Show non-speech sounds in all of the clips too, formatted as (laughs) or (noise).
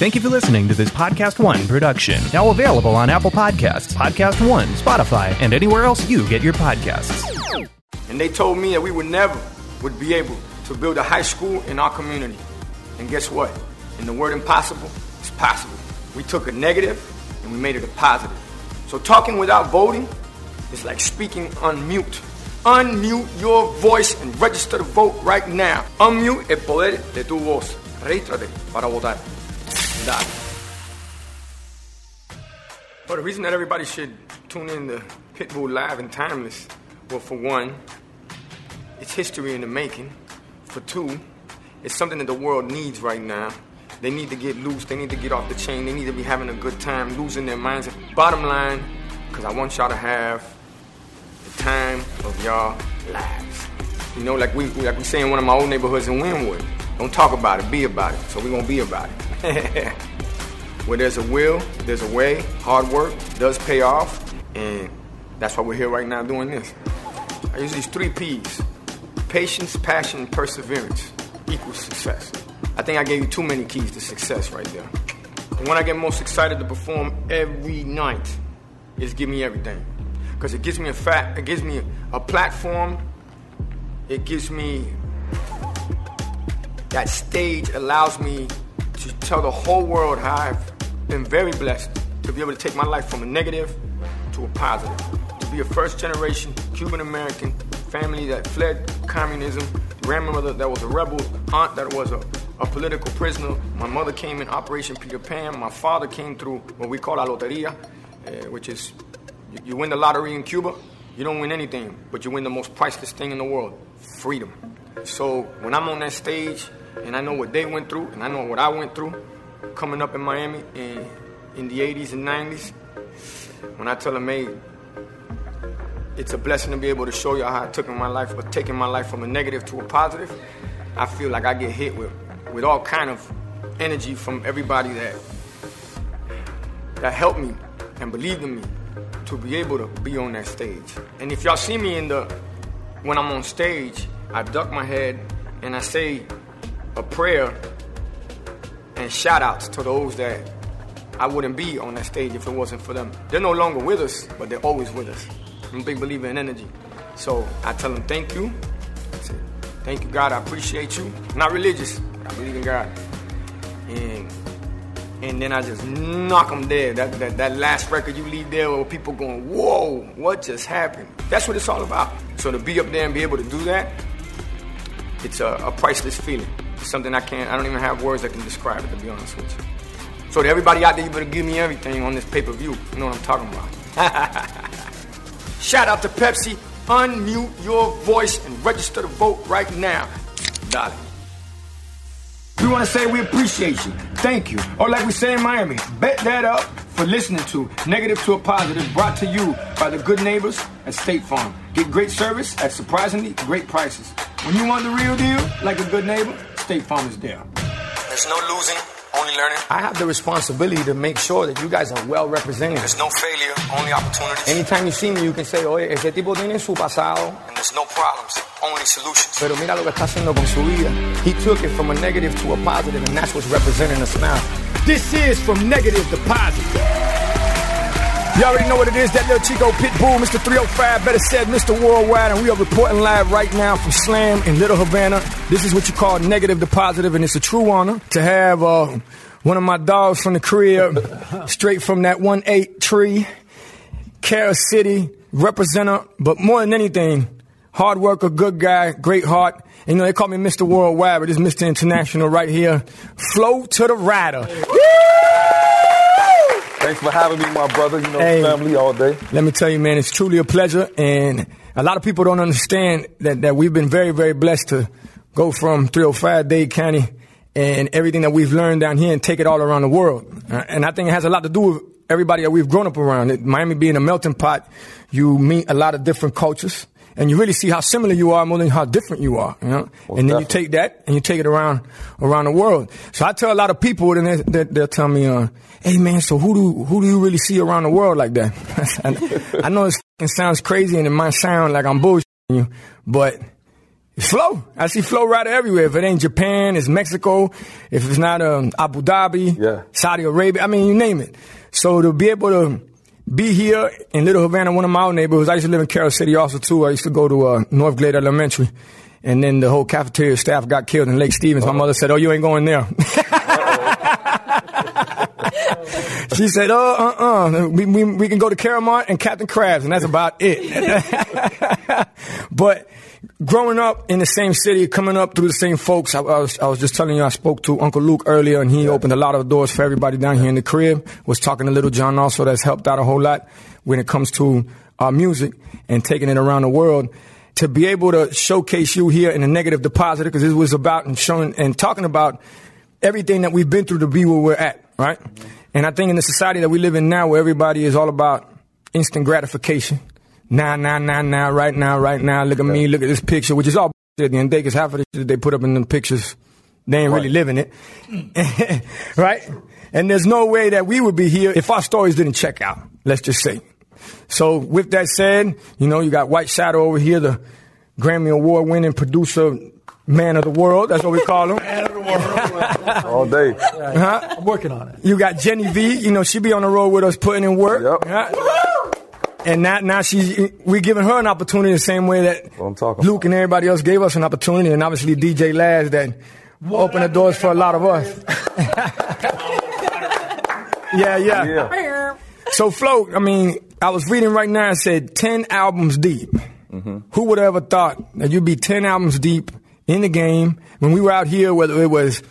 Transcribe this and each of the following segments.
Thank you for listening to this Podcast One production. Now available on Apple Podcasts, Podcast One, Spotify, and anywhere else you get your podcasts. And they told me that we would never would be able to build a high school in our community. And guess what? In the word impossible, it's possible. We took a negative and we made it a positive. So talking without voting is like speaking on mute. Unmute your voice and register to vote right now. Unmute el poder de tu voz. Regístrate para votar. Dale. Well, the reason that everybody should tune in to Pitbull Live and Timeless, well, for one, it's history in the making. For two, it's something that the world needs right now. They need to get loose. They need to get off the chain. They need to be having a good time, losing their minds. Bottom line, because I want y'all to have the time of y'all lives. You know, like we like we say in one of my old neighborhoods in Wynwood. Don't talk about it, be about it. So we're gonna be about it. (laughs) Where there's a will, there's a way. Hard work does pay off, and that's why we're here right now doing this. I use these three P's: patience, passion, and perseverance equals success. I think I gave you too many keys to success right there. And when I get most excited to perform every night, is give me everything. Because it gives me a fact, it gives me a platform, it gives me that stage allows me to tell the whole world how I've been very blessed to be able to take my life from a negative to a positive. To be a first generation Cuban American family that fled communism, grandmother that was a rebel, aunt that was a, a political prisoner. My mother came in Operation Peter Pan. My father came through what we call la loteria, uh, which is you, you win the lottery in Cuba, you don't win anything, but you win the most priceless thing in the world freedom. So when I'm on that stage and I know what they went through and I know what I went through coming up in Miami in, in the 80s and 90s, when I tell them, hey, it's a blessing to be able to show y'all how I took in my life or taking my life from a negative to a positive, I feel like I get hit with, with all kind of energy from everybody that that helped me and believed in me to be able to be on that stage. And if y'all see me in the when I'm on stage, I duck my head and I say a prayer and shout outs to those that I wouldn't be on that stage if it wasn't for them. They're no longer with us, but they're always with us. I'm a big believer in energy. So I tell them thank you. Say, thank you, God. I appreciate you. Not religious, I believe in God. And and then I just knock them dead. That, that, that last record you leave there people going, whoa, what just happened? That's what it's all about. So to be up there and be able to do that, it's a, a priceless feeling. Something I can't, I don't even have words that can describe it, to be honest with you. So to everybody out there, you better give me everything on this pay-per-view. You know what I'm talking about. (laughs) Shout out to Pepsi. Unmute your voice and register to vote right now. Darling. We want to say we appreciate you. Thank you. Or like we say in Miami, bet that up for listening to Negative to a Positive brought to you by the good neighbors at State Farm. Get great service at surprisingly great prices. When you want the real deal, like a good neighbor, State Farm is there. There's no losing, only learning. I have the responsibility to make sure that you guys are well represented. There's no failure, only opportunities. Anytime you see me, you can say, oye, ese tipo tiene su pasado. And there's no problems, only solutions. Pero mira lo que está haciendo con su vida. He took it from a negative to a positive, and that's what's representing us now. This is from negative to positive. You already know what it is, that little Chico Pitbull, Mr. 305, better said Mr. Worldwide, and we are reporting live right now from Slam in Little Havana. This is what you call negative to positive, and it's a true honor to have uh, one of my dogs from the crib, straight from that 1-8 tree, Carol City, representative, but more than anything, hard worker, good guy, great heart. And, you know, they call me Mr. Worldwide, but is Mr. International right here. Flo to the Rida. Thanks for having me, my brother. You know, Hey. family all day. Let me tell you, man, it's truly a pleasure. And a lot of people don't understand that, that we've been very, very blessed to go from 305 Dade County and everything that we've learned down here and take it all around the world. Uh, and I think it has a lot to do with everybody that we've grown up around. It- Miami being a melting pot, you meet a lot of different cultures. And you really see how similar you are more than how different you are, you know. Most and then you take that and you take it around around the world. So I tell a lot of people, and they, they, they'll tell me, uh, "Hey man, so who do who do you really see around the world like that?" (laughs) and I know it (laughs) sounds crazy and it might sound like I'm bullshitting you, but Flo. I see Flo Rida everywhere. If it ain't Japan, it's Mexico. If it's not um, Abu Dhabi, Yeah. Saudi Arabia, I mean, you name it. So to be able to be here in Little Havana, one of my own neighborhoods, I used to live in Carol City also too. I used to go to uh, North Glade Elementary. And then the whole cafeteria staff got killed in Lake Stevens. My mother said, oh, you ain't going there. (laughs) she said, oh, uh-uh. We, we, we can go to Caramont and Captain Krabs, and that's about it. (laughs) but growing up in the same city, coming up through the same folks, I, I, was, I was just telling you, I spoke to Uncle Luke earlier, and he opened a lot of doors for everybody down here in the crib. Was talking to Lil Jon also, that's helped out a whole lot when it comes to our music and taking it around the world. To be able to showcase you here in a negative to positive, because this was about and showing and talking about everything that we've been through to be where we're at, right? And I think in the society that we live in now, where everybody is all about instant gratification, now, now, now, now, right now, right now, look at me, look at this picture, which is all bullshit at the end of the day, because half of the shit that they put up in them pictures, they ain't really living it, (laughs) right? And there's no way that we would be here if our stories didn't check out, let's just say. So with that said, you know, you got White Shadow over here, the Grammy Award winning producer, man of the world, that's what we call him. (laughs) all day. Huh? I'm working on it. You got Jenny V. You know she be on the road with us, putting in work. Yep. Huh? And now, now she's we giving her an opportunity the same way that what I'm Luke and everybody else gave us an opportunity, and obviously DJ Laz that opened the doors for a lot of us. (laughs) yeah, yeah, Yeah. So float. I mean, I was reading right now. It said ten albums deep. Mm-hmm. Who would have ever thought that you'd be ten albums deep in the game when we were out here? Whether it was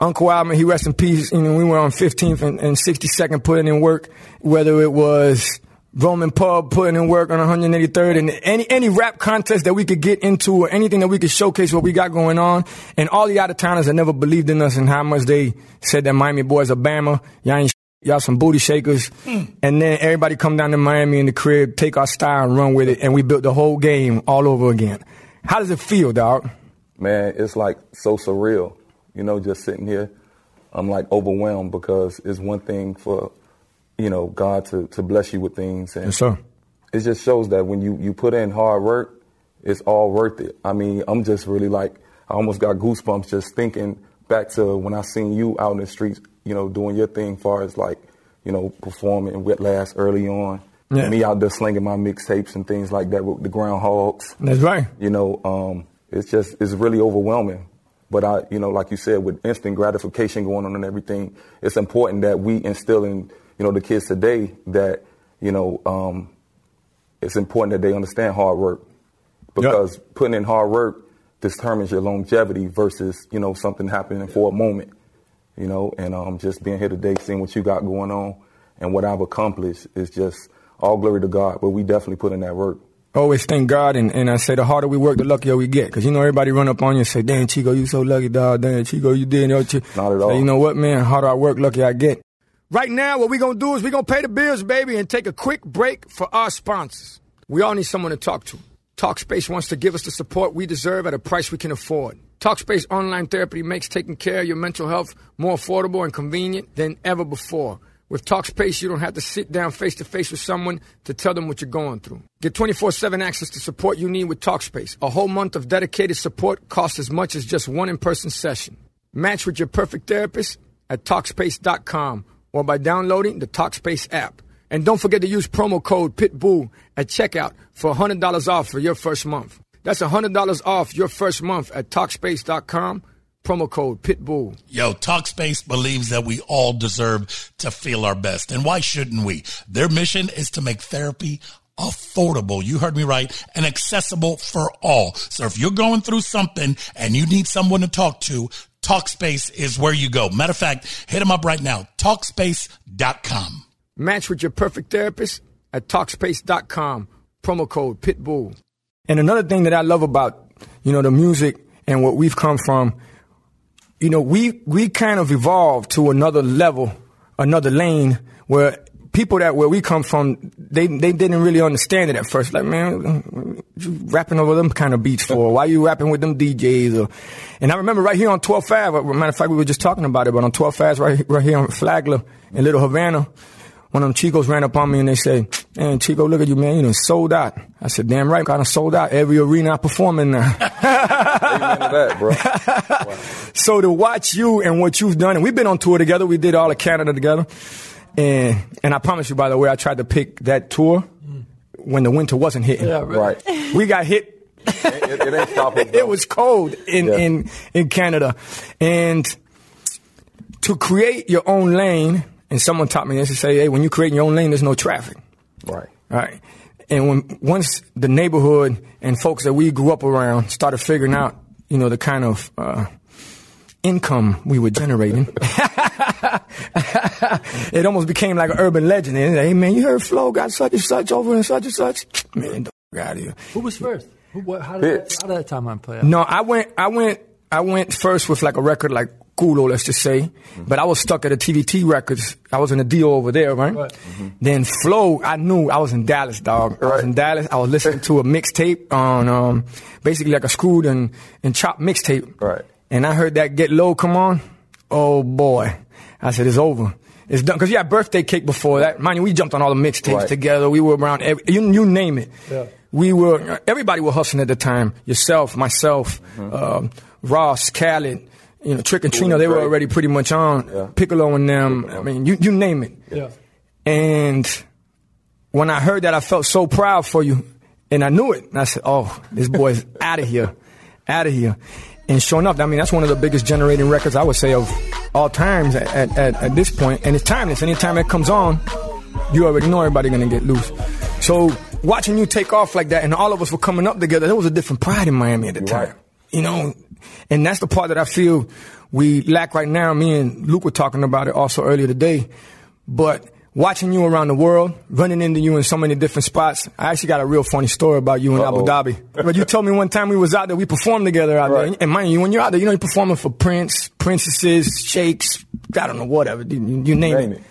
Uncle Alvin, he rest in peace. You know, we were on 15th and, and 62nd putting in work. Whether it was Roman Pub putting in work on 183rd, and any any rap contest that we could get into, or anything that we could showcase what we got going on, and all the out of towners that never believed in us and how much they said that Miami boys are Bama, y'all ain't y'all some booty shakers, hmm. and then everybody come down to Miami in the crib, take our style and run with it, and we built the whole game all over again. How does it feel, dog? Man, it's like so surreal. You know, just sitting here, I'm like overwhelmed because it's one thing for, you know, God to, to bless you with things. And sir. it just shows that when you, you put in hard work, it's all worth it. I mean, I'm just really like, I almost got goosebumps just thinking back to when I seen you out in the streets, you know, doing your thing far as like, you know, performing with Laz early on. Yeah. Me out there slinging my mixtapes and things like that with the Groundhogs. That's right. You know, um, it's just, it's really overwhelming. But I, you know, like you said, with instant gratification going on and everything, it's important that we instill in, you know, the kids today that, you know, um, it's important that they understand hard work because putting in hard work determines your longevity versus, you know, something happening for a moment, you know, and um, just being here today, seeing what you got going on and what I've accomplished is just all glory to God. But we definitely put in that work. Always thank God, and, and I say the harder we work, the luckier we get. Because you know everybody run up on you and say, "Damn, Chico, you so lucky, dog. Damn, Chico, you did." Not Not at all. you know what, man? Harder I work, luckier I get. Right now, what we're gonna do is we're gonna pay the bills, baby, and take a quick break for our sponsors. We all need someone to talk to. Talkspace wants to give us the support we deserve at a price we can afford. Talkspace online therapy makes taking care of your mental health more affordable and convenient than ever before. With Talkspace, you don't have to sit down face to face with someone to tell them what you're going through. Get 24 7 access to support you need with Talkspace. A whole month of dedicated support costs as much as just one in person session. Match with your perfect therapist at Talkspace.com or by downloading the Talkspace app. And don't forget to use promo code PITBULL at checkout for $100 off for your first month. That's $100 off your first month at Talkspace.com. Promo code PITBULL. Yo, Talkspace believes that we all deserve to feel our best. And why shouldn't we? Their mission is to make therapy affordable. You heard me right and accessible for all. So if you're going through something and you need someone to talk to, Talkspace is where you go. Matter of fact, hit them up right now. Talkspace.com. Match with your perfect therapist at Talkspace.com. Promo code PITBULL. And another thing that I love about, you know, the music and what we've come from, you know, we, we kind of evolved to another level, another lane where people that where we come from, they, they didn't really understand it at first. Like, man, you rapping over them kind of beats for? Why you rapping with them DJs? Or, and I remember right here on 12th Ave, uh, matter of fact, we were just talking about it, but on 12th Ave, right, right here on Flagler in Little Havana, one of them Chicos ran up on me and they say, "Man, Chico, look at you, man. You know, sold out. I said, damn right, kind of sold out every arena I perform in now. That, bro. (laughs) So to watch you and what you've done, and we've been on tour together. We did all of Canada together, and and I promise you, by the way, I tried to pick that tour when the winter wasn't hitting. Yeah, Right. We got hit. It, it ain't stopping. (laughs) It was cold in, Yeah. in in Canada, and to create your own lane. And someone taught me this to say, "Hey, when you create your own lane, there's no traffic." Right. Right. And when once the neighborhood and folks that we grew up around started figuring out, you know, the kind of uh, income we were generating, (laughs) (laughs) (laughs) it almost became like an urban legend. And hey, man, you heard Flo got such and such over and such and such. (tsk) Man, the f- out of here. Who was first? Who, what, how, did that, how did that timeline play out? No, I went, I went, I went first with like a record like Culo, let's just say. But I was stuck at a TVT Records. I was in a deal over there, right? Right. Then Flo, I knew I was in Dallas, dog. I was in Dallas. I was listening to a mixtape on, um, basically like a screwed and, and chopped mixtape. Right. And I heard that Get Low come on. Oh boy. I said, it's over. It's done. Cause you had birthday cake before that. Mind you, we jumped on all the mixtapes Right. together. We were around every, you, you name it. Yeah. We were, everybody was hustling at the time. Yourself, myself, um, Ross, Khaled, you know, Trick and Cool Trina, and they were already pretty much on. Yeah. Piccolo and them. I mean, you, you name it. Yeah. And when I heard that, I felt so proud for you. And I knew it. And I said, oh, this boy's (laughs) out of here. Out of here. And sure enough, I mean, that's one of the biggest generating records, I would say, of all times at, at, at, this. And it's timeless. Anytime it comes on, you already know everybody to get loose. So watching you take off like that and all of us were coming up together, there was a different pride in Miami at the time. Right. You know, and that's the part that I feel we lack right now. Me and Luke were talking about it also earlier today. But watching you around the world, running into you in so many different spots, I actually got a real funny story about you in Abu Uh-oh. Dhabi. But you told me one time we was out there, we performed together out Right. there. And mind you, when you're out there, you know you're performing for Prince, princesses, shakes, I don't know, whatever, you, you name, Name it. it.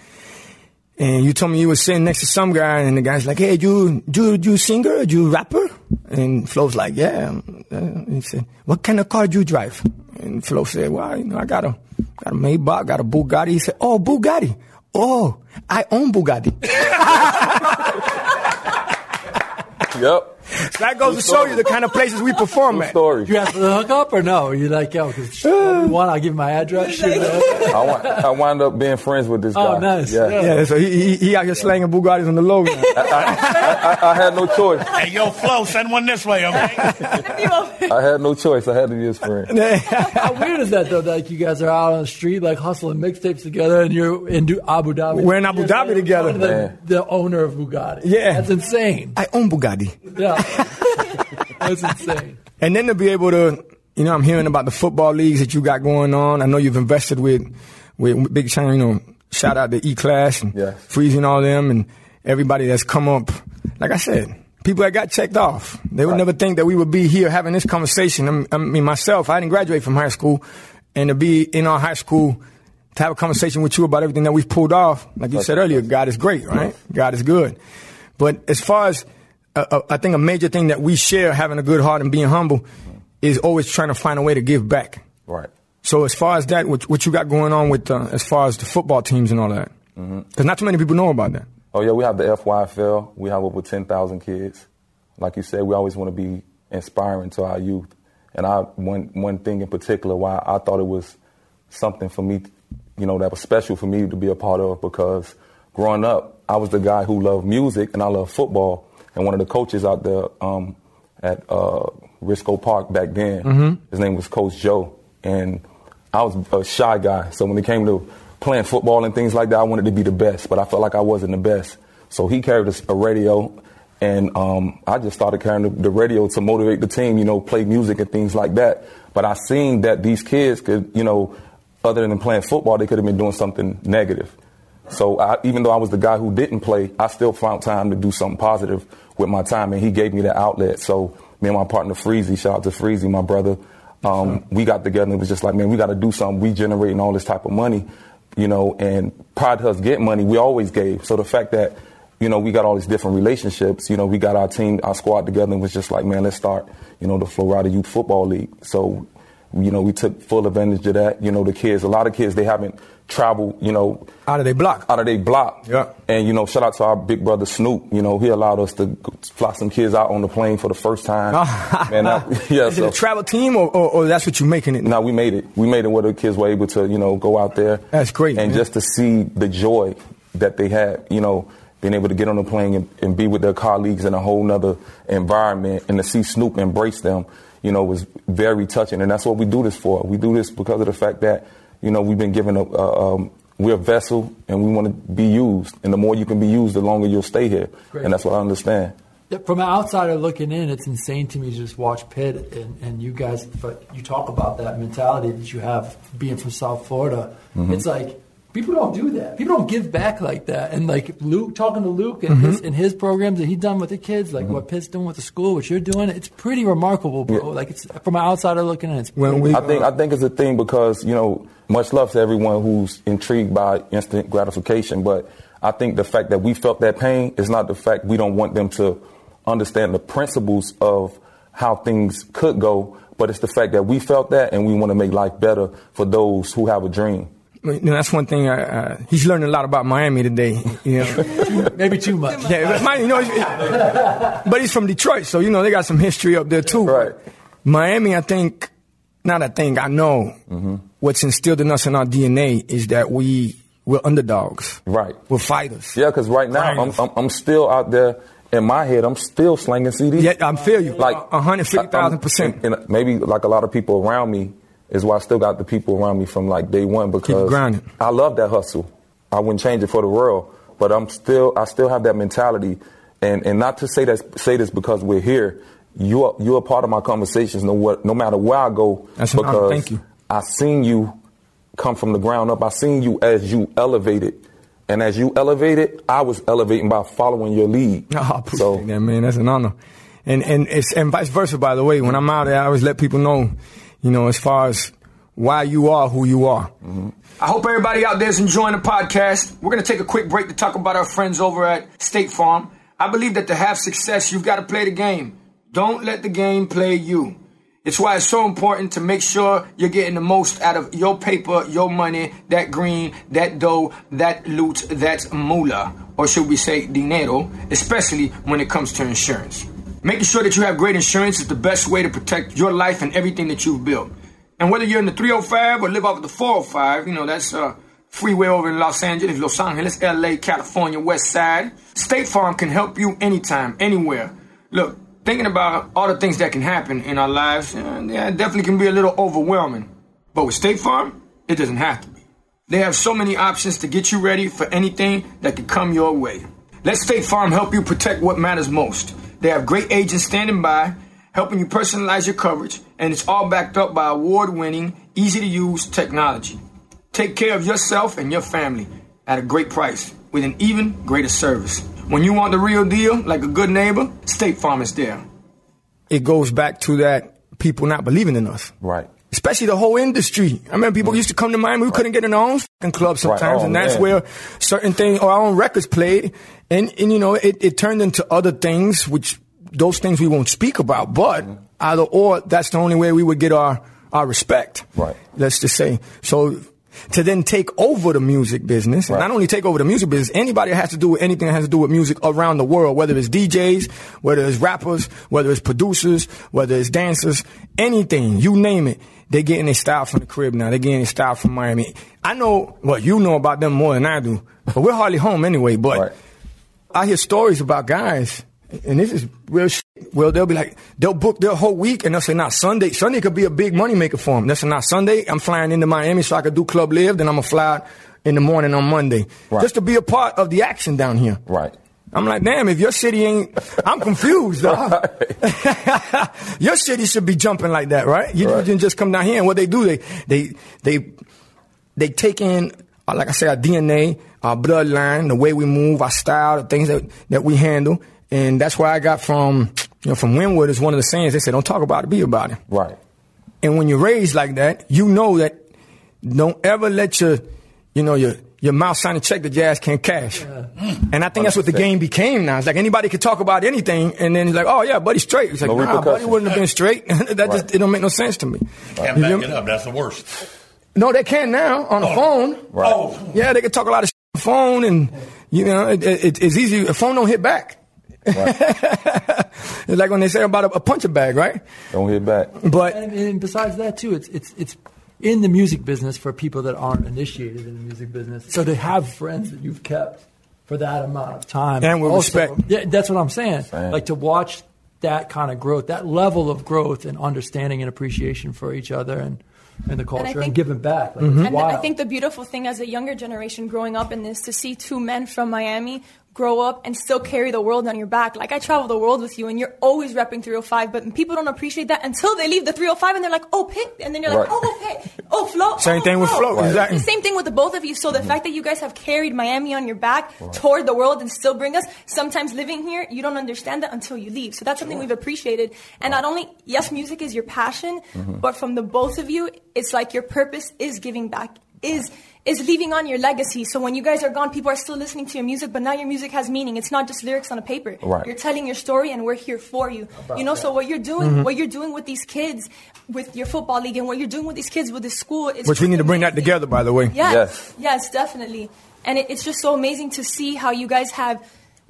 And you told me you were sitting next to some guy, and the guy's like, "Hey, you, you, you singer? You rapper?" And Flo's like, "Yeah." Uh, he said, "What kind of car do you drive?" And Flo said, "Well, you know, I got a got a Maybach, got a Bugatti." He said, "Oh, Bugatti. Oh, I own Bugatti." (laughs) Yep. So that goes to show you the kind of places we perform True at. story. You have to hook up or no? You like, yo, because one, I'll give you my address. Shoot, I, wa- I wound up being friends with this oh, guy. Oh, nice. Yeah. Yeah. Yeah, so he, he, he out here slanging Bugattis on the low. now. I, I had no choice. Hey, yo, Flo, send one this way, okay? (laughs) I had no choice. I had to be his friend. (laughs) How weird is that though? That like you guys are out on the street like hustling mixtapes together, and you're in Du- Abu Dhabi. We're in Abu Dhabi together. The, Man. the owner of Bugatti. Yeah. that's insane. I own Bugatti. Yeah, (laughs) that's insane. And then to be able to, you know, I'm hearing about the football leagues that you got going on. I know you've invested with, with Big China, you know, shout out to E Class and Yes. Freezing all them and everybody that's come up. Like I said, people that got checked off. They would Right. never think that we would be here having this conversation. I'm- I mean, myself, I didn't graduate from high school and to be in our high school to have a conversation with you about everything that we've pulled off, like you said earlier, God is great, right? God is good. But as far as uh, I think a major thing that we share, having a good heart and being humble, is always trying to find a way to give back. Right. So as far as that, what, what you got going on with uh, as far as the football teams and all that, because not too many people know about that. Oh yeah, we have the FYFL. We have over ten thousand kids. Like you said, we always want to be inspiring to our youth. And I one one thing in particular why I thought it was something for me, you know, that was special for me to be a part of because growing up, I was the guy who loved music and I loved football. And one of the coaches out there um, at uh, Risco Park back then, his name was Coach Joe, and I was a shy guy. So when it came to playing football and things like that, I wanted to be the best, but I felt like I wasn't the best. So he carried a, a radio, and um, I just started carrying the, the radio to motivate the team, you know, play music and things like that. But I seen that these kids could, you know, other than playing football, they could have been doing something negative. So I, even though I was the guy who didn't play, I still found time to do something positive with my time, and he gave me the outlet. So me and my partner Freezy, shout out to Freezy, my brother, um, we got together and it was just like, man, we got to do something. We generating all this type of money, you know, and to us get money, we always gave. So the fact that, you know, we got all these different relationships, you know, we got our team, our squad together and was just like, man, let's start, you know, the Florida Youth Football League. So you know, we took full advantage of that. You know, the kids, a lot of kids, they haven't traveled, you know, Out of their block. out of their block. Yeah. And you know, shout out to our big brother Snoop. You know, he allowed us to fly some kids out on the plane for the first time. (laughs) Man, that, (laughs) yeah. Is it a travel team or, or, or that's what you're making it? now we made it. We made it where the kids were able to, you know, go out there. That's great, And man. just to see the joy that they had, you know, being able to get on the plane and, and be with their colleagues in a whole nother environment and to see Snoop embrace them, you know, was very touching. And that's what we do this for. We do this because of the fact that, you know, we've been given a, a um, we're a vessel and we want to be used. And the more you can be used, the longer you'll stay here. Great. And that's what I understand. Yeah, From an outsider looking in, it's insane to me to just watch Pitt and, and you guys. But you talk about that mentality that you have being from South Florida. Mm-hmm. It's like people don't do that. People don't give back like that. And like Luke, talking to Luke and mm-hmm. his and his programs that he's done with the kids, like mm-hmm. what Pitt's doing with the school, what you're doing, it's pretty remarkable, bro. Yeah. Like it's from an outsider looking in, it's When we, I think I think it's a thing because you know much love to everyone who's intrigued by instant gratification, but I think the fact that we felt that pain is not the fact we don't want them to understand the principles of how things could go, but it's the fact that we felt that and we want to make life better for those who have a dream. You know, that's one thing. I, uh, he's learning a lot about Miami today. You know, (laughs) maybe too much. yeah, but Miami, you know, he's- but he's from Detroit, so you know they got some history up there too. Right. Miami, I think, not I thing. I know. What's instilled in us in our DNA is that we we're underdogs. Right. We're fighters. Yeah, because right now I'm, I'm I'm still out there in my head. I'm still slanging CDs. Yeah, I feel you. like hundred fifty thousand percent. And, and maybe like a lot of people around me is why I still got the people around me from like day one because. I love that hustle. I wouldn't change it for the world, but I'm still I still have that mentality, and and not to say that say this because we're here. You're you're a part of my conversations no what no matter where I go That's because Thank you. I seen you come from the ground up. I seen you as you elevated. And as you elevated, I was elevating by following your lead. Oh, (laughs) I appreciate so that, man. That's an honor. And and it's and vice versa. By the way, when I'm out there, I always let people know, you know, as far as why you are who you are. Mm-hmm. I hope everybody out there is enjoying the podcast. We're going to take a quick break to talk about our friends over at State Farm. I believe that to have success, you've got to play the game. Don't let the game play you. It's why it's so important to make sure you're getting the most out of your paper, your money, that green, that dough, that loot, that moolah, or should we say dinero, especially when it comes to insurance. Making sure that you have great insurance is the best way to protect your life and everything that you've built. And whether you're in the 305 or live off of the 405, you know, that's uh, freeway over in Los Angeles, Los Angeles, LA, California, West Side, State Farm can help you anytime, anywhere. Look, thinking about all the things that can happen in our lives, uh, yeah, it definitely can be a little overwhelming. But with State Farm, it doesn't have to be. They have so many options to get you ready for anything that could come your way. Let State Farm help you protect what matters most. They have great agents standing by, helping you personalize your coverage, and it's all backed up by award winning, easy to use technology. Take care of yourself and your family at a great price with an even greater service. When you want the real deal, like a good neighbor, State Farm is there. It goes back to that people not believing in us. right. Especially the whole industry. I remember people used to come to Miami. We couldn't get in our own fucking club sometimes, Oh, and that's man. where certain things or our own records played. And and you know, it, it turned into other things, which those things we won't speak about. But Mm-hmm. either or, that's the only way we would get our our respect. Right. Let's just say so. To then take over the music business, and Right. not only take over the music business, anybody that has to do with anything that has to do with music around the world, whether it's DJs, whether it's rappers, whether it's producers, whether it's dancers, anything, you name it, they're getting their style from the crib now. They're getting their style from Miami. I know, well, you know about them more than I do, but we're hardly home anyway. But Right. I hear stories about guys, and this is real shit. Well, they'll be like, they'll book their whole week, and they'll say, "Nah, Sunday. Sunday could be a big money maker for them." They'll say, "Nah, Sunday, I'm flying into Miami so I could do Club Live. Then I'm gonna fly out in the morning on Monday, Right. just to be a part of the action down here." Right. I'm like, damn, if your city ain't, I'm confused, dog. (laughs) (laughs) your city should be jumping like that, right? You Right. didn't just come down here and what they do, they, they, they, they take in, uh, like I said, our DNA, our bloodline, the way we move, our style, the things that, that we handle. And that's where I got from, you know, from Wynwood is one of the sayings they say, don't talk about it, be about it. Right. And when you're raised like that, you know that don't ever let your, you know, your your mouth signing check that your ass can't cash. Mm. And I think oh, that's what the game became now. It's like anybody could talk about anything, and then it's like, oh yeah, buddy straight. It's like, No nah, buddy repercussions. wouldn't have been straight. (laughs) that just it don't make no sense to me. Can't You back it up. That's the worst. No, they can now on the oh. phone. Right. Oh, Yeah, they can talk a lot of shit on the phone, and you know, it, it, it's easy. A phone don't hit back. (laughs) it's like when they say about a, a puncher bag, right? Don't hit back. But And, and besides that, too, it's it's it's in the music business for people that aren't initiated in the music business. So to have friends that you've kept for that amount of time, And with also- respect. Yeah, that's what I'm saying. Same. Like to watch that kind of growth, that level of growth and understanding and appreciation for each other and and the culture and, think- giving back. Like, Mm-hmm. And wild. I think the beautiful thing as a younger generation growing up in this to see two men from Miami grow up and still carry the world on your back. Like I travel the world with you and you're always repping 305, but people don't appreciate that until they leave the 305 and they're like, oh, Pit. And then you're like, Right. oh, Pit. Oh, Flo. (laughs) Same oh, thing with Flo, Right. exactly. Same thing with the both of you. So the mm-hmm. fact that you guys have carried Miami on your back toward the world and still bring us, sometimes living here, you don't understand that until you leave. So that's something we've appreciated. And not only, yes, music is your passion, mm-hmm. but from the both of you, it's like your purpose is giving back, is is leaving on your legacy. So when you guys are gone, people are still listening to your music, but now your music has meaning. It's not just lyrics on a paper. Right. You're telling your story and we're here for you. You know, so what you're doing, mm-hmm. what you're doing with these kids, with your football league and what you're doing with these kids with this school, it's which we just need to bring that together, by the way. Yes, Yes. yes, definitely. And it, it's just so amazing to see how you guys have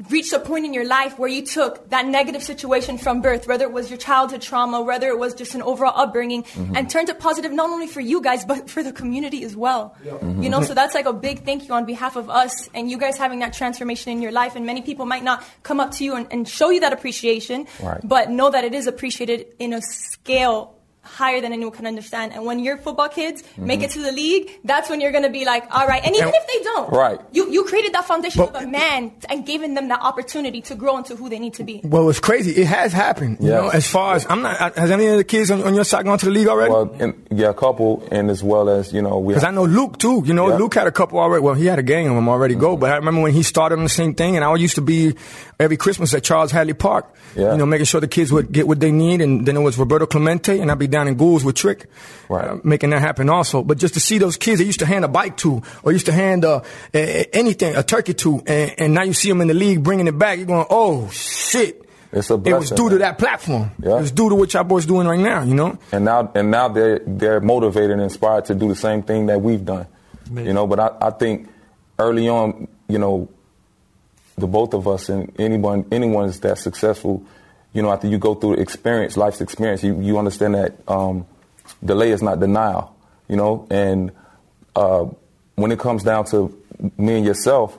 reached a point in your life where you took that negative situation from birth, whether it was your childhood trauma, whether it was just an overall upbringing, mm-hmm. and turned it positive not only for you guys, but (laughs) for the community as well. You mm-hmm. know, so that's like a big thank you on behalf of us and you guys having that transformation in your life. And many people might not come up to you and, and show you that appreciation, Right. but know that it is appreciated in a scale higher than anyone can understand. And when your football kids make mm-hmm. it to the league, that's when you're going to be like, all right. And even And- if they don't, Right. You you created that foundation But- of a man and giving them that opportunity to grow into who they need to be. Well, it's crazy. It has happened. You know, as far as I'm not. Uh, has any of the kids on, on your side gone to the league already? Well, and, yeah, a couple, and as well as you know, we. Because I know Luke too. You know, Yeah. Luke had a couple already. Well, he had a gang of them already go. But I remember when he started on the same thing, and I used to be every Christmas at Charles Hadley Park. Yeah. You know, making sure the kids would get what they need, and then it was Roberto Clemente, and I'd be down in Ghouls with Trick, Right. uh, making that happen also. But just to see those kids, they used to hand a bike to, or used to hand uh, a- a- anything, a turkey to, and, and now you see them in the league bringing it back. You're going, oh shit. It's a blessing, It was blessing, due to that platform. Yeah. It was due to what y'all boys doing right now. You know. and now and now they're they're motivated and inspired to do the same thing that we've done. Amazing. You know, but I, I think early on, you know, the both of us and anyone anyone's that successful, you know, after you go through the experience, life's experience, you, you understand that um, delay is not denial, you know, and uh, when it comes down to me and yourself,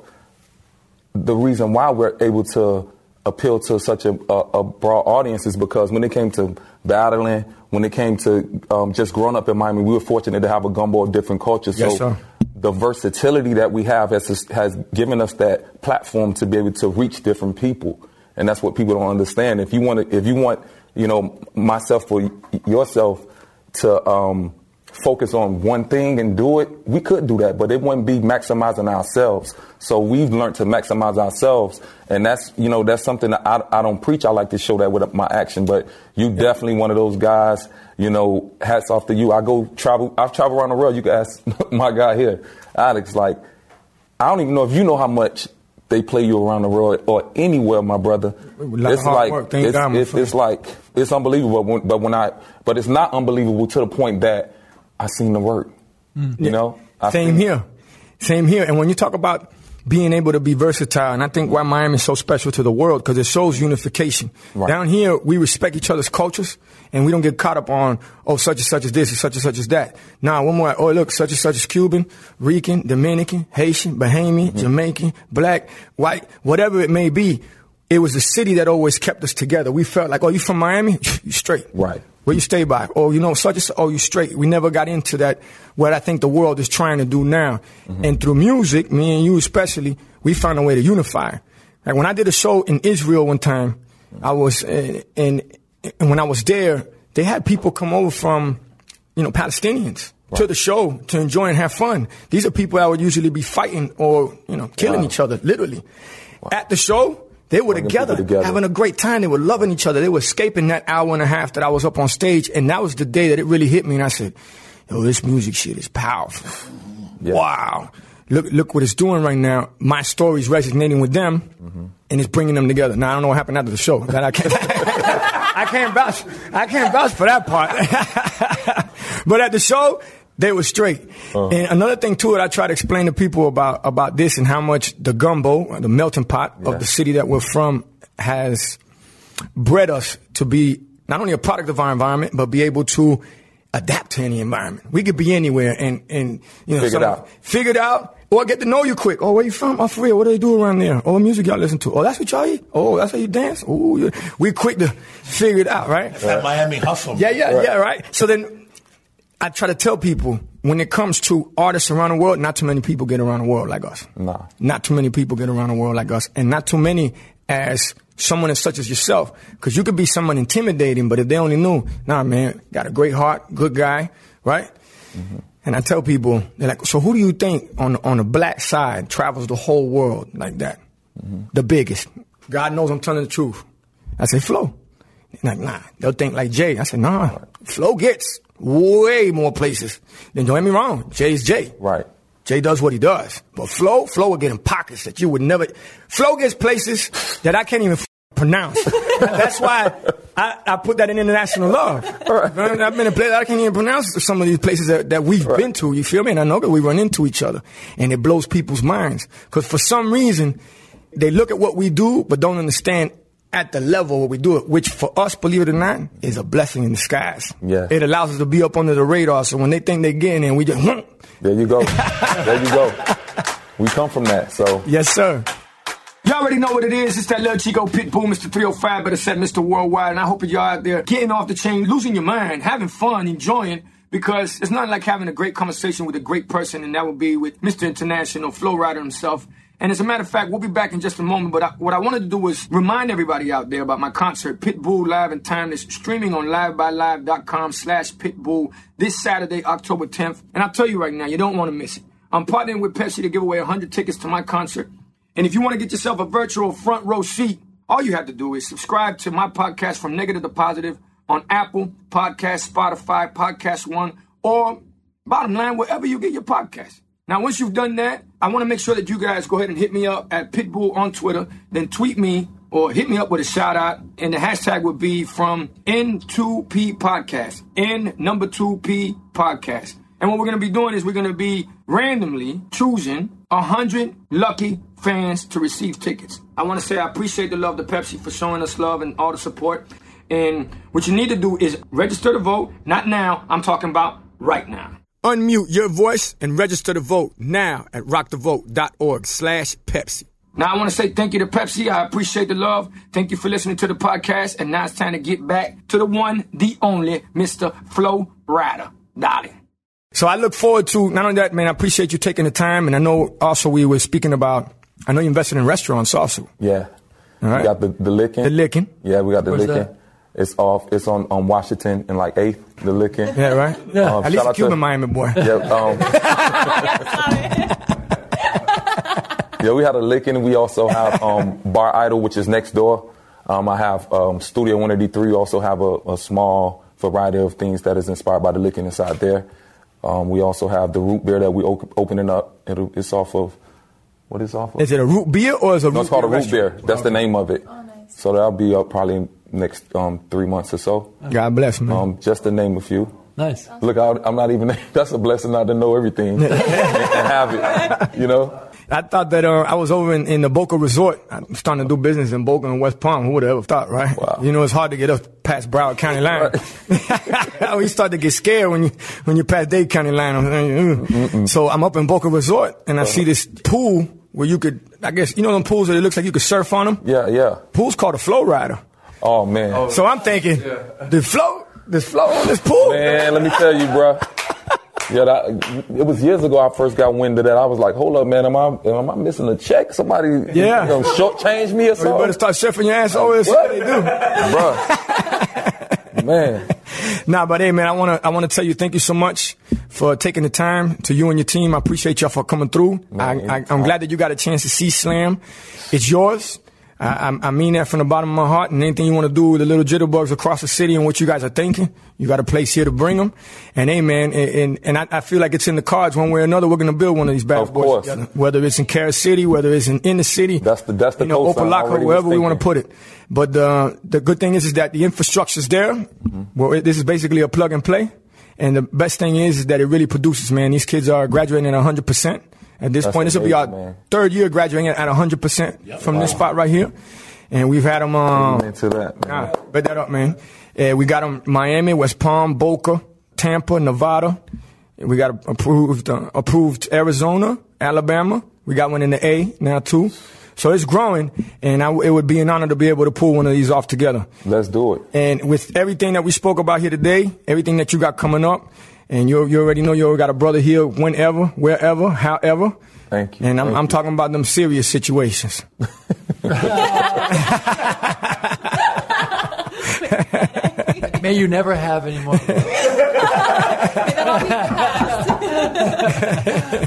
the reason why we're able to appeal to such a, a, a broad audience is because when it came to battling, when it came to um, just growing up in Miami, we were fortunate to have a gumbo of different cultures. Yes, so sir. The versatility that we have has, has given us that platform to be able to reach different people, and that's what people don't understand. If you want to, if you want, you know, myself or yourself to um, focus on one thing and do it, we could do that, but it wouldn't be maximizing ourselves. So we've learned to maximize ourselves, and that's you know that's something that I, I don't preach. I like to show that with my action, but you definitely one of those guys. You know, hats off to you. I go travel. I've traveled around the world. You can ask (laughs) my guy here, Alex. Like, I don't even know if you know how much they play you around the world or anywhere, my brother. It's like. It's, God, it's, it's like it's unbelievable. But when, but when I but it's not unbelievable to the point that I seen the work. Mm. You know, I Same here. Same here. And when you talk about being able to be versatile, and I think why Miami is so special to the world because it shows unification. Right. Down here, we respect each other's cultures, and we don't get caught up on oh such and such as this, and such and such as that. Now, one more. Oh, look, such and such is Cuban, Rican, Dominican, Haitian, Bahamian, mm-hmm. Jamaican, Black, White, whatever it may be. It was the city that always kept us together. We felt like, oh, you from Miami? (laughs) You straight. Right. Where you stay by? Oh, you know, such and such. Oh, you straight. We never got into that. What I think the world is trying to do now, and through music, me and you especially, we found a way to unify. Like when I did a show in Israel one time, I was uh, and and when I was there, they had people come over from, you know, Palestinians to the show to enjoy and have fun. These are people that would usually be fighting or you know killing Wow. each other, literally. At the show, they were together, together. having a great time. They were loving each other. They were escaping that hour and a half that I was up on stage, and that was the day that it really hit me. And I said, "Yo, this music shit is powerful. Yeah. Wow." look look what it's doing right now. My story's resonating with them, mm-hmm. and it's bringing them together. Now I don't know what happened after the show. That I can't. (laughs) I can't vouch. I can't vouch for that part. (laughs) but at the show, they were straight. Uh-huh. And another thing to it, I try to explain to people about about this and how much the gumbo, the melting pot Yeah. of the city that we're from, has bred us to be not only a product of our environment, but be able to adapt to any environment. We could be anywhere and, and you know, Figure it out. Figure it out. Or get to know you quick. Oh, where you from? Oh, for real. What do they do around there? Oh, what music y'all listen to? Oh, that's what y'all eat? Oh, that's how you dance? Oh, yeah. we quick to figure it out, right? That Miami hustle. Yeah, yeah, yeah, right. So then I try to tell people when it comes to artists around the world, not too many people get around the world like us. Nah. Not too many people get around the world like us. And not too many as someone as such as yourself. Because you could be someone intimidating, but if they only knew, nah, man, got a great heart, good guy, right? Mm-hmm. And I tell people, they're like, so who do you think on on the black side travels the whole world like that? Mm-hmm. The biggest. God knows I'm telling the truth. I say, Flo. They're like, nah. They'll think like Jay. I said, nah. Flo gets way more places. Then don't get me wrong. Jay's Jay. Right. Jay does what he does. But Flo, Flo will get in pockets that you would never. Flo gets places that I can't even f- pronounce. (laughs) That's why I, I put that in international love. Man, I've been in places I can't even pronounce some of these places that, that we've been to. You feel me? And I know that we run into each other, and it blows people's minds because for some reason they look at what we do but don't understand. At the level where we do it, which for us, believe it or not, is a blessing in disguise. Yeah. It allows us to be up under the radar. So when they think they're getting in, we just, There you go. (laughs) there you go. We come from that. So yes, sir. Y'all already know what it is. It's that little Chico Pitbull, Mr. 305, better said Mr. Worldwide. And I hope y'all out there getting off the chain, losing your mind, having fun, enjoying, because it's not like having a great conversation with a great person, and that would be with Mr. International, Flo Rida himself. And as a matter of fact, we'll be back in just a moment. But I, what I wanted to do was remind everybody out there about my concert, Pitbull Live in Time, that's streaming on livexlive.com slash Pitbull this Saturday, October 10th. And I'll tell you right now, you don't want to miss it. I'm partnering with Pepsi to give away 100 tickets to my concert. And if you want to get yourself a virtual front row seat, all you have to do is subscribe to my podcast from negative to positive on Apple Podcast, Spotify, Podcast One, or bottom line, wherever you get your podcast. Now, once you've done that, I want to make sure that you guys go ahead and hit me up at Pitbull on Twitter, then tweet me or hit me up with a shout out. And the hashtag would be from N2P Podcast, N number 2P Podcast. And what we're going to be doing is we're going to be randomly choosing 100 lucky fans to receive tickets. I want to say I appreciate the love to Pepsi for showing us love and all the support. And what you need to do is register to vote. Not now, I'm talking about right now. Unmute your voice and register to vote now at rockthevote.org slash Pepsi. Now, I want to say thank you to Pepsi. I appreciate the love. Thank you for listening to the podcast. And now it's time to get back to the one, the only Mr. Flo Rida. Darling. So I look forward to, not only that, man, I appreciate you taking the time. And I know also we were speaking about, I know you invested in restaurants also. yeah. All right. We got the, the licking. The licking. Yeah, we got the Where's licking. that? It's off. It's on, on Washington and like eighth. The licking. Yeah, right? Yeah. Um, At least shout a out to- Cuban Miami boy. (laughs) Yeah, um, (laughs) yeah, we had a licking. We also have um, Bar Idol, which is next door. Um, I have um, Studio 183. We also have a, a small variety of things that is inspired by the licking inside there. Um, we also have the root beer that we op- opening up. It'll, it's off of what is it off of? Is it a root beer or is it a No, root it's called a beer root beer. restaurant? That's the name of it. So that'll be up probably next um, three months or so. God bless, man. Um, just to name a few. Nice. Look, I, I'm not even. (laughs) That's a blessing not to know everything and, (laughs) and have it. You know. I thought that uh, I was over in, in the Boca Resort. I'm starting to do business in Boca and West Palm. Who would have ever thought, right? Wow. You know, it's hard to get up past Broward County line. (laughs) we start to get scared when you when you pass Dade County line. I'm. So I'm up in Boca Resort and I see this pool where you could, I guess, you know, them pools that it looks like you could surf on them. Yeah, yeah. Pool's called a Flow Rider. Oh man. Oh, so I'm thinking, the flow, this flow on this pool. Man, let me tell you, bro. Yeah, that, it was years ago. I first got wind of that. I was like, "Hold up, man! Am I am I missing a check? Somebody, Yeah. you know, short change me or oh, You better start surfing your ass over. What they do. Bruh. man. (laughs) Nah, but hey, man, I wanna I wanna tell you thank you so much for taking the time to you and your team. I appreciate y'all for coming through. I, I, I'm glad that you got a chance to see Slam. It's yours. I, I, mean that from the bottom of my heart. And anything you want to do with the little jitterbugs across the city and what you guys are thinking, you got a place here to bring them. And hey, man, and, and, and I, I feel like it's in the cards one way or another. We're going to build one of these bad Of boys course. together. Whether it's in Carol City, whether it's in inner city. That's the- that's the you know, I wherever we want to put it. But uh, the good thing is, is that the infrastructure's there. Mm-hmm. Well, it- this is basically a plug and play. And the best thing is, is that it really produces, man. These kids are graduating at 100%. At this That's point, this will be our man. third year graduating at 100% from this spot right here. And we've had them, um, into that. man. Nah, bet that up, man. Uh, we got them Miami, West Palm, Boca, Tampa, Nevada. We got approved uh, approved Arizona, Alabama. We got one in the A now too. So it's growing, and I, it would be an honor to be able to pull one of these off together. Let's do it. And with everything that we spoke about here today, everything that you got coming up, and you you already know you already got a brother here whenever, wherever, however. Thank you, And I'm, I'm you. talking about them serious situations. (laughs) (laughs) May you never have any more. (laughs)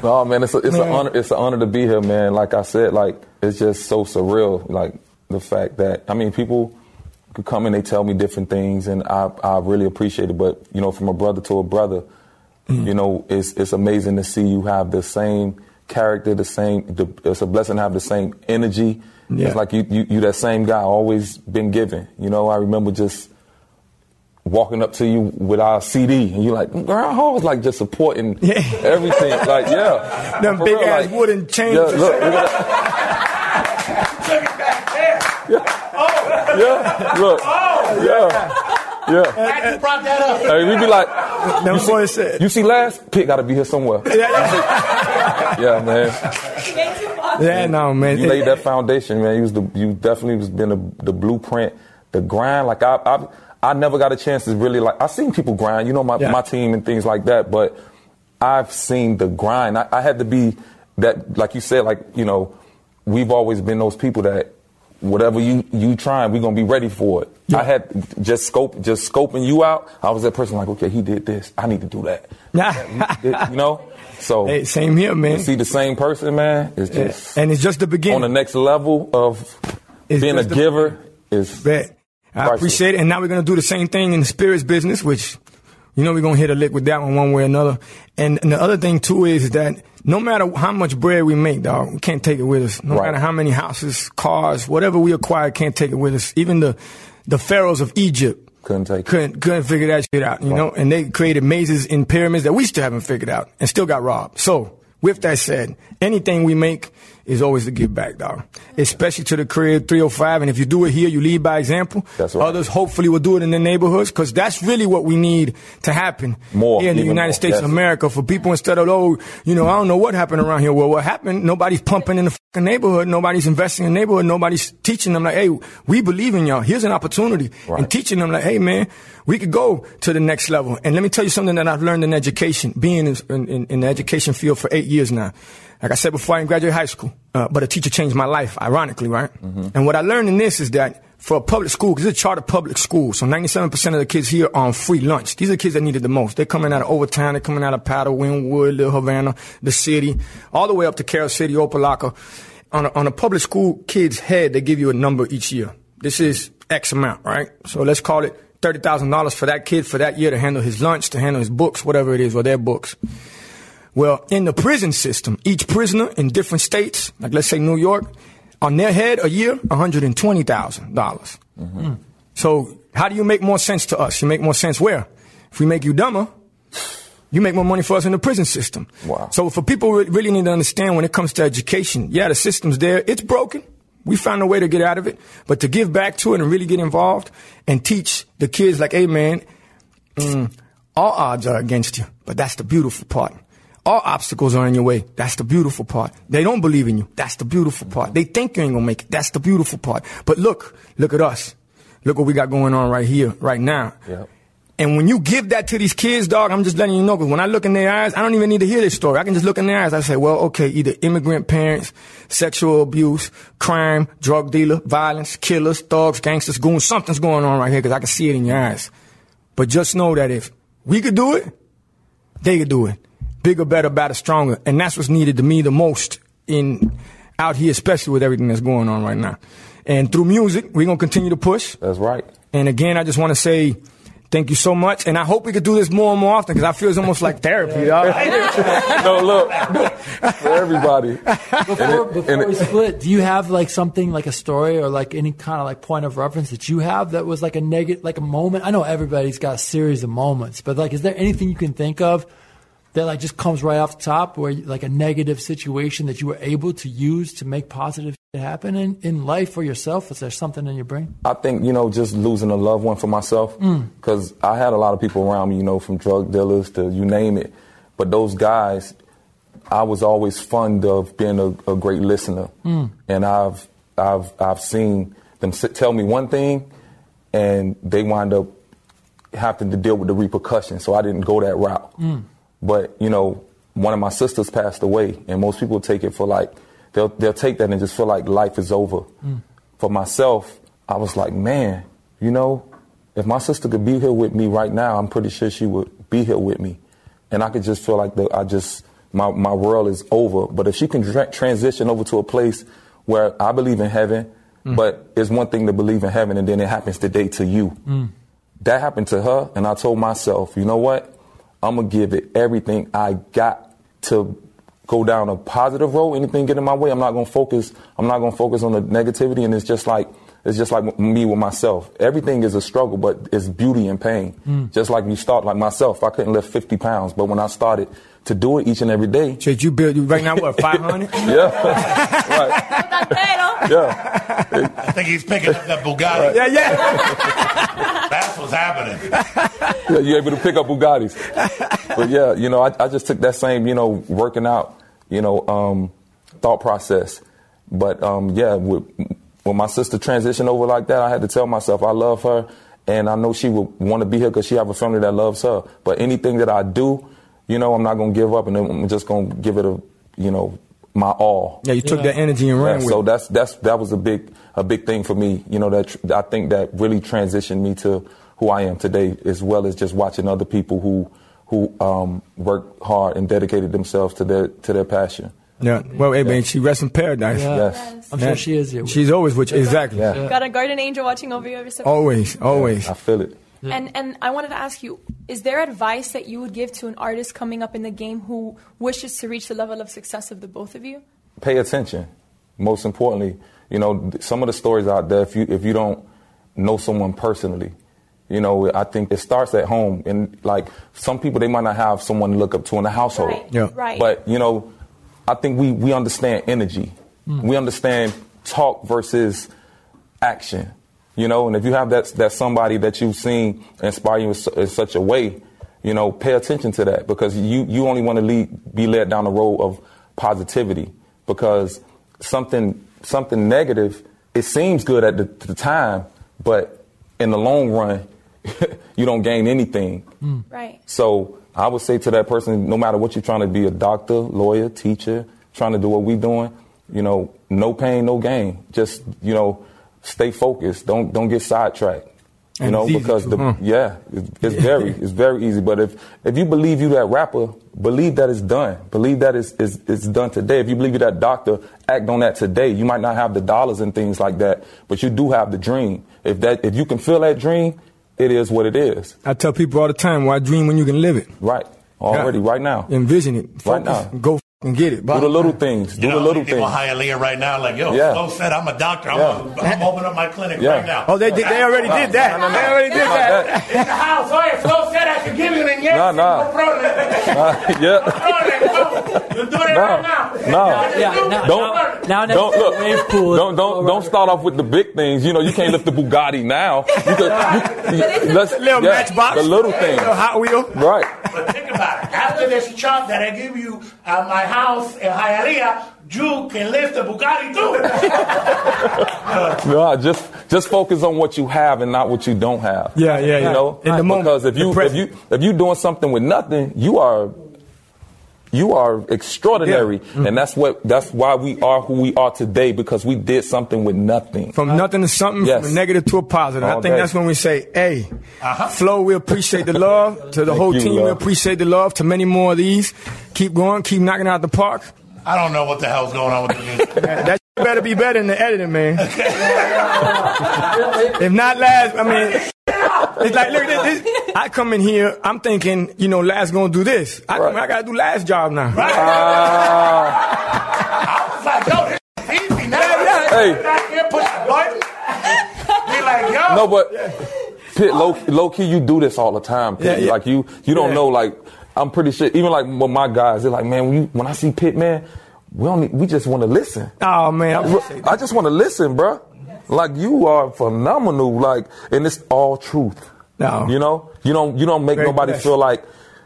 No, man, it's a, it's an honor. It's an honor to be here, man. Like I said, like it's just so surreal. Like the fact that I mean, people could come and they tell me different things, and I I really appreciate it. But you know, from a brother to a brother, mm. you know, it's it's amazing to see you have the same character, the same. The, it's a blessing to have the same energy. Yeah. It's like you, you you that same guy always been given. You know, I remember just walking up to you with our CD, and you're like, girl, I was like just supporting (laughs) Yeah. everything. Like, yeah. (laughs) Them big real, ass like, wooden chains. Yeah, look, look at that. Yeah, look. Oh. Yeah. Yeah. You brought that up. Hey, we be like, Them you see, said. you see last? pick gotta be here somewhere. Yeah, (laughs) man. Yeah, no, man. You laid that foundation, man. You was the you definitely was been the, the blueprint, the grind. Like I, I I never got a chance to really like I seen people grind, you know, my, Yeah. my team and things like that, but I've seen the grind. I, I had to be that like you said, like, you know, we've always been those people that whatever you you trying, we're gonna be ready for it. I had just scope just scoping you out, I was that person like, okay, he did this, I need to do that. (laughs) Yeah, you know? So Hey, same here, man. see the same person, man, Yeah. just And it's just the beginning. on the next level of It's being a giver is Bet. I Priceless. appreciate it. And now we're going to do the same thing in the spirits business, which, you know, we're going to hit a lick with that one one way or another. And, and the other thing, too, is that no matter how much bread we make, dog, we can't take it with us. No Right. matter how many houses, cars, whatever we acquire, can't take it with us. Even the, the pharaohs of Egypt couldn't take couldn't couldn't figure that shit out, you know. And they created mazes in pyramids that we still haven't figured out, and still got robbed. So, with that said, anything we make is always to give back, dog. Especially to the crib 305. And if you do it here, you lead by example. That's right. Others hopefully will do it in their neighborhoods, because that's really what we need to happen More, here in the United more. States of America. For people instead of oh, you know, I don't know what happened around here. Well, what happened? Nobody's pumping in the fucking neighborhood. Nobody's investing in the neighborhood. Nobody's teaching them like, hey, we believe in y'all. Here's an opportunity, Right. and teaching them like, hey, man, we could go to the next level. And let me tell you something that I've learned in education, being in, in, in the education field for eight years now. Like I said before, I didn't graduate high school, uh, but a teacher changed my life, ironically, right? And what I learned in this is that for a public school, because it's a charter public school, so 97% of the kids here are on free lunch. These are the kids that need it the most. They're coming out of Overtown, they're coming out of Paddle, Wynwood, Little Havana, the city, all the way up to Carol City, Opa-locka. On a, on a public school kid's head, they give you a number each year. This is X amount, right? So let's call it $30,000 for that kid for that year to handle his lunch, to handle his books, whatever it is, or their books. Well, in the prison system, each prisoner in different states, like let's say New York, on their head a year, $120,000. dollars So how do you make more sense to us? You make more sense where? If we make you dumber, you make more money for us in the prison system. Wow. So for people who really need to understand when it comes to education, yeah, the system's there. It's broken. We found a way to get out of it, but to give back to it and really get involved and teach the kids like, hey man, mm, all odds are against you, but that's the beautiful part. All obstacles are in your way. That's the beautiful part. They don't believe in you. That's the beautiful part. They think you ain't gonna make it. That's the beautiful part. But look, look at us. Look what we got going on right here, right now. Yep. And when you give that to these kids, dog, I'm just letting you know, because when I look in their eyes, I don't even need to hear this story. I can just look in their eyes. I say, well, okay, either immigrant parents, sexual abuse, crime, drug dealer, violence, killers, thugs, gangsters, goons, something's going on right here, because I can see it in your eyes. But just know that if we could do it, they could do it. Bigger, better, better, stronger. And that's what's needed to me the most in out here, especially with everything that's going on right now. And through music, we're gonna continue to push. That's right. And again, I just want to say thank you so much. And I hope we could do this more and more often because I feel it's almost like therapy. dog. (laughs) (laughs) no, look, for everybody. Before, it- before we it- split, do you have like something like a story or like any kind of like point of reference that you have that was like a negative, like a moment? I know everybody's got a series of moments, but like, is there anything you can think of that like just comes right off the top where like a negative situation that you were able to use to make positive happen in, in life for yourself? Is there something in your brain? I think you know just losing a loved one for myself mm. because I had a lot of people around me, you know, from drug dealers to you name it. But those guys, I was always fond of being a, a great listener, mm. and I've I've I've seen them sit, tell me one thing, and they wind up having to deal with the repercussions. So I didn't go that route. Mm. But you know, one of my sisters passed away, and most people take it for like they'll they'll take that and just feel like life is over. Hmm. For myself, I was like, man, you know, if my sister could be here with me right now, I'm pretty sure she would be here with me, and I could just feel like the, I just my my world is over. But if she can tra- transition over to a place where I believe in heaven, hmm. but it's one thing to believe in heaven, and then it happens today to you hmm. that happened to her, and I told myself, you know what? I'm gonna give it everything I got to go down a positive road. Anything get in my way, I'm not gonna focus. I'm not gonna focus on the negativity, and it's just like it's just like me with myself. Everything is a struggle, but it's beauty and pain. Just like you start, like myself, I couldn't lift 50 pounds, but when I started to do it each and every day, So you build you right now what (laughs) 500? yeah, (laughs) right, yeah, I think he's picking up that Bugatti. yeah, yeah. (laughs) That's what's happening. yeah, you're able to pick up Bugattis. But yeah, you know, I, I just took that same, you know, working out, you know, um, thought process. But um, yeah, with, when my sister transitioned over like that, I had to tell myself I love her, and I know she would want to be here because she have a family that loves her. But anything that I do, you know, I'm not gonna give up, and I'm just gonna give it a, you know, my all. Yeah, you took that energy and ran Yeah, with so that's that's that was a big a big thing for me. You know that tr- I think that really transitioned me to who I am today, as well as just watching other people who who um, work hard and dedicated themselves to their to their passion. Yeah. Well, hey, man, she rests in paradise. Yeah. Yes, I'm Yeah. sure she is here. She's always with you. Exactly. Yeah. got a guardian angel watching over you every step. Always, always. I feel it. And and I wanted to ask you, is there advice that you would give to an artist coming up in the game who wishes to reach the level of success of the both of you? Pay attention. Most importantly, you know some of the stories out there. If you if you don't know someone personally, you know I think it starts at home. And like some people, they might not have someone to look up to in the household. Right. Yeah. Right. But you know, I think we we understand energy. Hmm. We understand talk versus action. You know, and if you have that that somebody that you've seen inspire you in, su- in such a way, you know, pay attention to that because you you only want to lead be led down the road of positivity because something something negative it seems good at the, the time, but in the long run, (laughs) you don't gain anything. Hmm. right. So I would say to that person, no matter what you're trying to be, a doctor, lawyer, teacher, trying to do what we're doing, you know, no pain, no gain. Just you know, stay focused. Don't don't get sidetracked. You And know, it's easy because the huh? yeah, it's, it's very it's very easy. But if if you believe you that rapper, believe that it's done. Believe that it's, it's it's done today. If you believe you that doctor, act on that today. You might not have the dollars and things like that, but you do have the dream. If that if you can feel that dream, it is what it is. I tell people all the time, why dream when you can live it? Right. Already, Yeah. right now. Envision it. Right now. Go and get it. Do the little things. Do You know, the little people things. hire Leah right now, like, yo, Yeah. Flo said I'm a doctor. I'm, Yeah. gonna, I'm opening up my clinic Yeah. right now. Oh, they did. They already did that. No, no, no. They already did Not that. that. In the house, oh, yeah, Flo said I could give you an injection. Nah, nah. No problem. (laughs) Uh, yeah. You're doing it No. right now. No. Yeah, now, Don't- now, now Don't look. wave pool. Don't don't don't start off with the big things. You know, you can't lift the Bugatti now. You could, you, you- let's, Little yeah, matchbox. The little things. Little Hot Wheel. Right. But think about it. After this chop that I give you at my house in Hialeah, you can lift a Bugatti too. (laughs) No, just just focus on what you have and not what you don't have. Yeah, yeah, You yeah. know, In the moment, because if you if you if you doing something with nothing, you are you are extraordinary, Yeah. Mm-hmm. and that's what that's why we are who we are today because we did something with nothing. From nothing to something, Yes. from a negative to a positive. I think day. that's when we say, hey, Uh-huh. Flo, we appreciate the love. (laughs) To the whole you, team, we appreciate the love. To many more of these. Keep going, keep knocking out the park. I don't know what the hell's going on with the (laughs) music. That better be better in the editing, man. (laughs) if not last, I mean, it's like look, this, this, I come in here, I'm thinking, you know, last gonna do this. I, come, I gotta do last job now. It's like, yo, this is easy now. Hey. Back here, push the button. Be like, yo. No, but Pit, low, low key, you do this all the time. Pit. Yeah, yeah. Like you, you don't Yeah. know. Like I'm pretty sure. Even like with my guys, they're like, man, when, you, when I see Pit, man, we only we just want to listen. Oh man, I. I just want to listen, bro. Like you are phenomenal. Like, and it's all truth. No. You know, you don't you don't make Very nobody blessed. feel like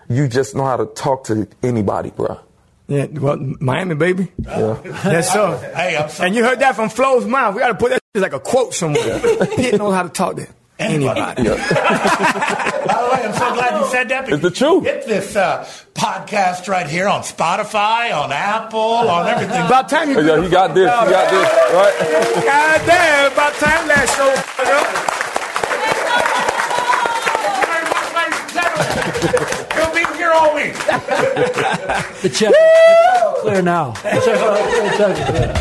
you just know how to talk to anybody, bruh. Yeah, well, Miami, baby. Yeah. That's so. (laughs) Hey, I'm so And you heard that from Flo's mouth. We got to put that as like a quote somewhere. Pit (laughs) knows how to talk to anybody. (laughs) By the way, I'm so glad you said that. It's the truth. Get this uh, podcast right here on Spotify, on Apple, on everything. About time you. Yeah, he got this. He got this. Right. God damn, about time that show. (laughs) He'll be here all week. (laughs) The check is clear now. The check- the check is clear.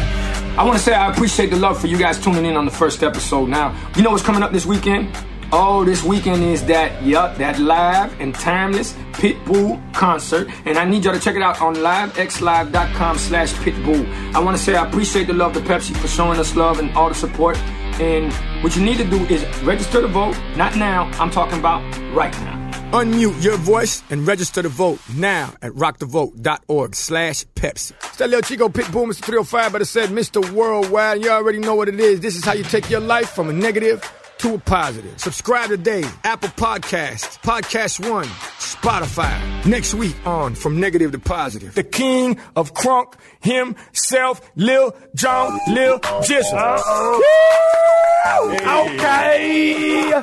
I want to say I appreciate the love for you guys tuning in on the first episode. Now, you know what's coming up this weekend? Oh, this weekend is that, yup, that live and timeless Pitbull concert. And I need y'all to check it out on livexlive.com slash Pitbull. I want to say I appreciate the love to Pepsi for showing us love and all the support. And what you need to do is register to vote. Not now, I'm talking about right now. Unmute your voice and register to vote now at rockthevote.org slash Pepsi. It's that little Chico Pitbull, Mr. 305, but it said Mr. Worldwide. You already know what it is. This is how you take your life from a negative to a positive. Subscribe today. Apple Podcasts, Podcast One, Spotify. Next week on From Negative to Positive. The king of crunk himself, Lil Jon, Lil Jizzle. Woo! Okay.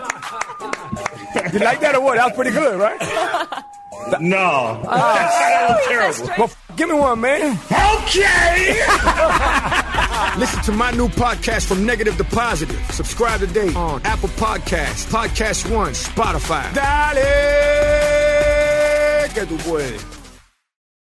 You like that or what? That was pretty good, right? No. Oh. (laughs) that was terrible. Well, f- give me one, man. Okay. (laughs) Listen to my new podcast from negative to positive. Subscribe today on Apple Podcasts, Podcast One, Spotify. Dale, que tú puedes.